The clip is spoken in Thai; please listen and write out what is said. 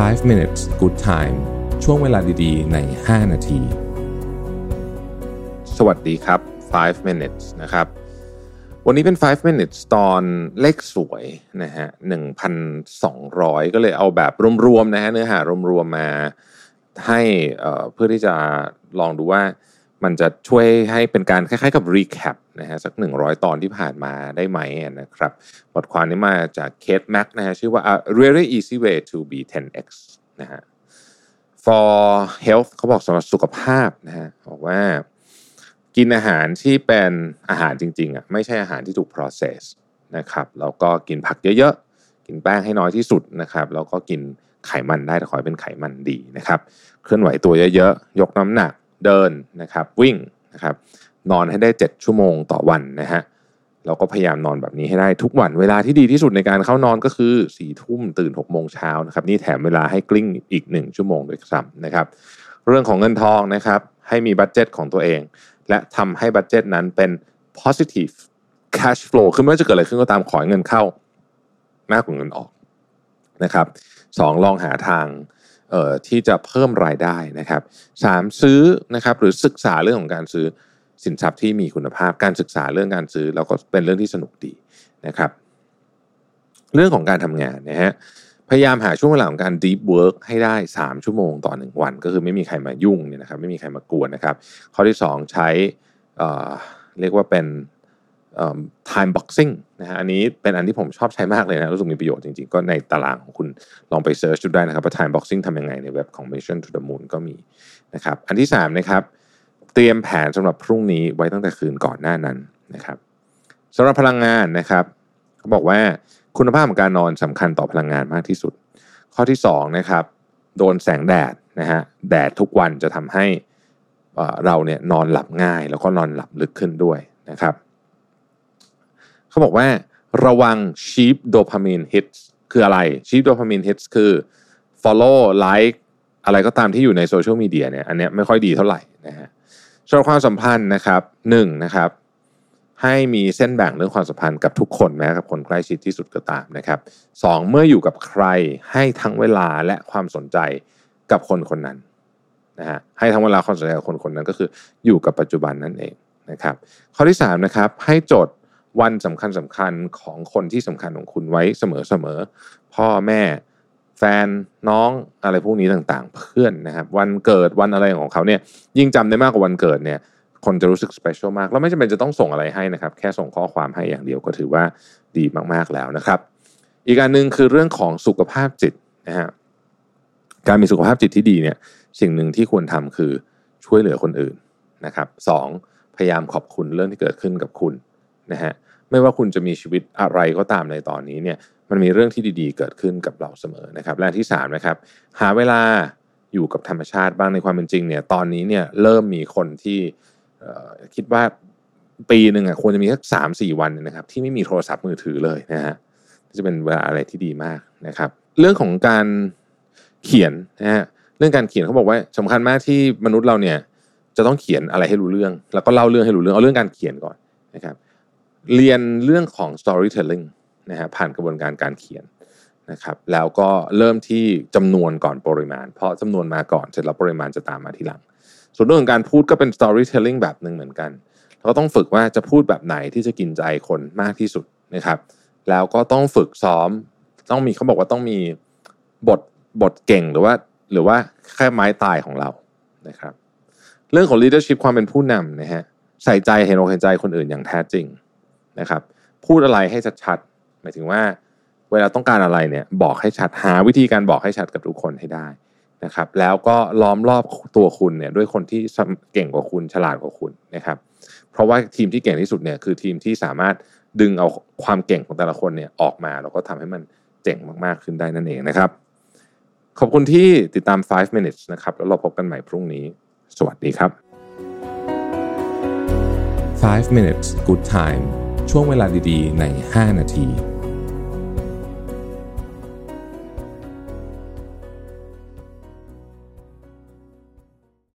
5 minutes good time ช่วงเวลาดีๆ ใน 5 นาที สวัสดีครับ 5 minutes นะครับ วันนี้เป็น 5 minutes ตอนเลขสวยนะฮะ 1,200 ก็เลยเอาแบบรวมๆนะฮะ เนื้อหารวมๆมาให้เพื่อที่จะลองดูว่า มันจะช่วยให้เป็นการคล้ายๆกับ recap นะฮะสัก 100 ตอนที่ผ่านมาได้ไหมนะครับบทความนี้มาจากเคทแม็กนะฮะชื่อว่า a really easy way to be 10x นะฮะ for health เขาบอกสำหรับสุขภาพนะฮะบอกว่ากินอาหารที่เป็นอาหารจริงๆอะไม่ใช่อาหารที่ถูก process นะครับแล้วก็กินผักเยอะๆ กินแป้งให้น้อยที่สุดนะครับแล้วก็กินไขมันได้แต่ขอให้เป็นไขมันดีนะครับ เคลื่อนไหวตัวเยอะๆ ยกน้ำหนัก เดินนะครับวิ่งนะครับนอนให้ได้ 7 ชั่วโมงต่อวันนะฮะเราก็พยายามนอนแบบนี้ให้ได้ทุกวันเวลาที่ดีที่สุดในการเข้านอนก็คือ4ี่ทุ่มตื่น6กโมงเช้านะครับนี่แถมเวลาให้กลิ้งอีก 1 ชั่วโมงด้วยซ้ำนะครับ เรื่องของเงินทองนะครับให้มีบัตเจตของตัวเอง และทำให้บัตเจตนั้นเป็น positive cash flow คือไม่ว่าจะเกิดอะไรขึ้นก็ตามขอเงินเข้ามากกว่าเงินออกนะครับสองลองหาทาง ที่จะเพิ่มรายได้นะครับสามซื้อนะครับหรือศึกษาเรื่องของการซื้อสินทรัพย์ที่มีคุณภาพการศึกษาเรื่องการซื้อเราก็เป็นเรื่องที่สนุกดีนะครับ เรื่องของการทำงานนะฮะพยายามหาช่วงเวลาของการ deep work ให้ได้ 3 ชั่วโมงต่อ 1 วัน ก็คือไม่มีใครมายุ่งเนี่ยนะครับไม่มีใครมากวนนะครับ ข้อที่ 2 ใช้เรียกว่าเป็น time boxing นะฮะอันนี้เป็นอันที่ผมชอบใช้มากเลยนะรู้สึกมีประโยชน์จริงๆ ก็ในตารางของคุณลองไปเซิร์ชดูได้นะครับว่า time boxing ทำยังไงในเว็บของ Mission to the Moon ก็มีนะครับอันที่3นะครับเตรียมแผนสำหรับพรุ่งนี้ไว้ตั้งแต่คืนก่อนหน้านั้นนะครับสำหรับพลังงานนะครับเขาบอกว่าคุณภาพของการนอนสำคัญต่อพลังงานมากที่สุด ข้อที่2นะครับโดนแสงแดดนะฮะแดดทุกวันจะทำให้เราเนี่ยนอนหลับง่าย แล้วก็นอนหลับลึกขึ้นด้วยนะครับ เขาบอกว่าระวัง cheap dopamine hits คืออะไร cheap dopamine hits คือ follow like อะไรก็ตามที่อยู่ในโซเชียลมีเดียเนี่ยอันนี้ไม่ค่อยดีเท่าไหร่นะฮะสำหรับความสัมพันธ์นะครับหนึ่งนะครับ ให้มีเส้นแบ่งเรื่องความสัมพันธ์กับทุกคนแม้กับคนใกล้ชิดที่สุดก็ตามนะครับสองเมื่ออยู่กับใครให้ทั้งเวลาและความสนใจกับคนคนนั้นนะฮะให้ทั้งเวลาความสนใจกับคนคนนั้นก็คืออยู่กับปัจจุบันนั่นเองนะครับ ข้อที่3นะครับให้จด วันสำคัญสำคัญของคนที่สำคัญของคุณไว้เสมอๆพ่อแม่แฟนน้องอะไรพวกนี้ต่างๆ เพื่อนนะครับ วันเกิดวันอะไรของเขาเนี่ย ยิ่งจำได้มากกว่าวันเกิดเนี่ย คนจะรู้สึก special มาก แล้วไม่จำเป็นจะต้องส่งอะไรให้นะครับ แค่ส่งข้อความให้อย่างเดียวก็ถือว่าดีมากๆแล้วนะครับ อีกประการหนึ่งคือเรื่องของสุขภาพจิตนะฮะการมีสุขภาพจิตที่ดีเนี่ย สิ่งหนึ่งที่ควรทำคือช่วยเหลือคนอื่นนะครับสองพยายามขอบคุณเรื่องที่เกิดขึ้นกับคุณ นะฮะไม่ว่าคุณจะมีชีวิตอะไรก็ตามในตอนนี้เนี่ยมันมีเรื่องที่ดีๆ เกิดขึ้นกับเราเสมอนะครับและที่3นะครับหาเวลาอยู่กับธรรมชาติบ้างในความเป็นจริงเนี่ยตอนนี้เนี่ยเริ่มมีคนที่คิดว่าปีหนึ่งอะควรจะมีสักสามสี่วันนะครับที่ไม่มีโทรศัพท์มือถือเลยนะฮะจะเป็นเวลาอะไรที่ดีมากนะครับ เรื่องของการเขียนนะฮะเรื่องการเขียนเขาบอกว่าสำคัญมากที่มนุษย์เราเนี่ยจะต้องเขียนอะไรให้รู้เรื่อง แล้วก็เล่าเรื่องให้รู้เรื่องเอาเรื่องการเขียนก่อนนะครับ เรียนเรื่องของ storytelling นะฮะผ่านกระบวนการการเขียนนะครับ แล้วก็เริ่มที่จำนวนก่อนปริมาณ เพราะจำนวนมาก่อนเสร็จแล้วปริมาณจะตามมาทีหลัง ส่วนเรื่องของการพูดก็เป็น storytelling แบบหนึ่งเหมือนกันเราก็ต้องฝึกว่าจะพูดแบบไหนที่จะกินใจคนมากที่สุดนะครับ แล้วก็ต้องฝึกซ้อมต้องมีเขาบอกว่าต้องมีบทบทเก่งหรือว่าหรือว่าแค่ไม้ตายของเรานะครับ เรื่องของ leadership ความเป็นผู้นำนะฮะใส่ใจเห็นอกเห็นใจคนอื่นอย่างแท้จริง นะครับ พูดอะไรให้ชัดๆหมายถึงว่า เวลาต้องการอะไรเนี่ยบอกให้ชัดหาวิธีการบอกให้ชัดกับทุกคนให้ได้นะครับ แล้วก็ล้อมรอบตัวคุณเนี่ยด้วยคนที่เก่งกว่าคุณฉลาดกว่าคุณนะครับ เพราะว่าทีมที่เก่งที่สุดเนี่ยคือทีมที่สามารถดึงเอาความเก่งของแต่ละคนเนี่ยออกมาแล้วก็ทำให้มันเจ๋งมากๆขึ้นได้นั่นเองนะครับ ขอบคุณที่ติดตาม 5 minutes นะครับ แล้วเราพบกันใหม่พรุ่งนี้ สวัสดีครับ 5 minutes good time ช่วงเวลาดีๆ ใน 5 นาที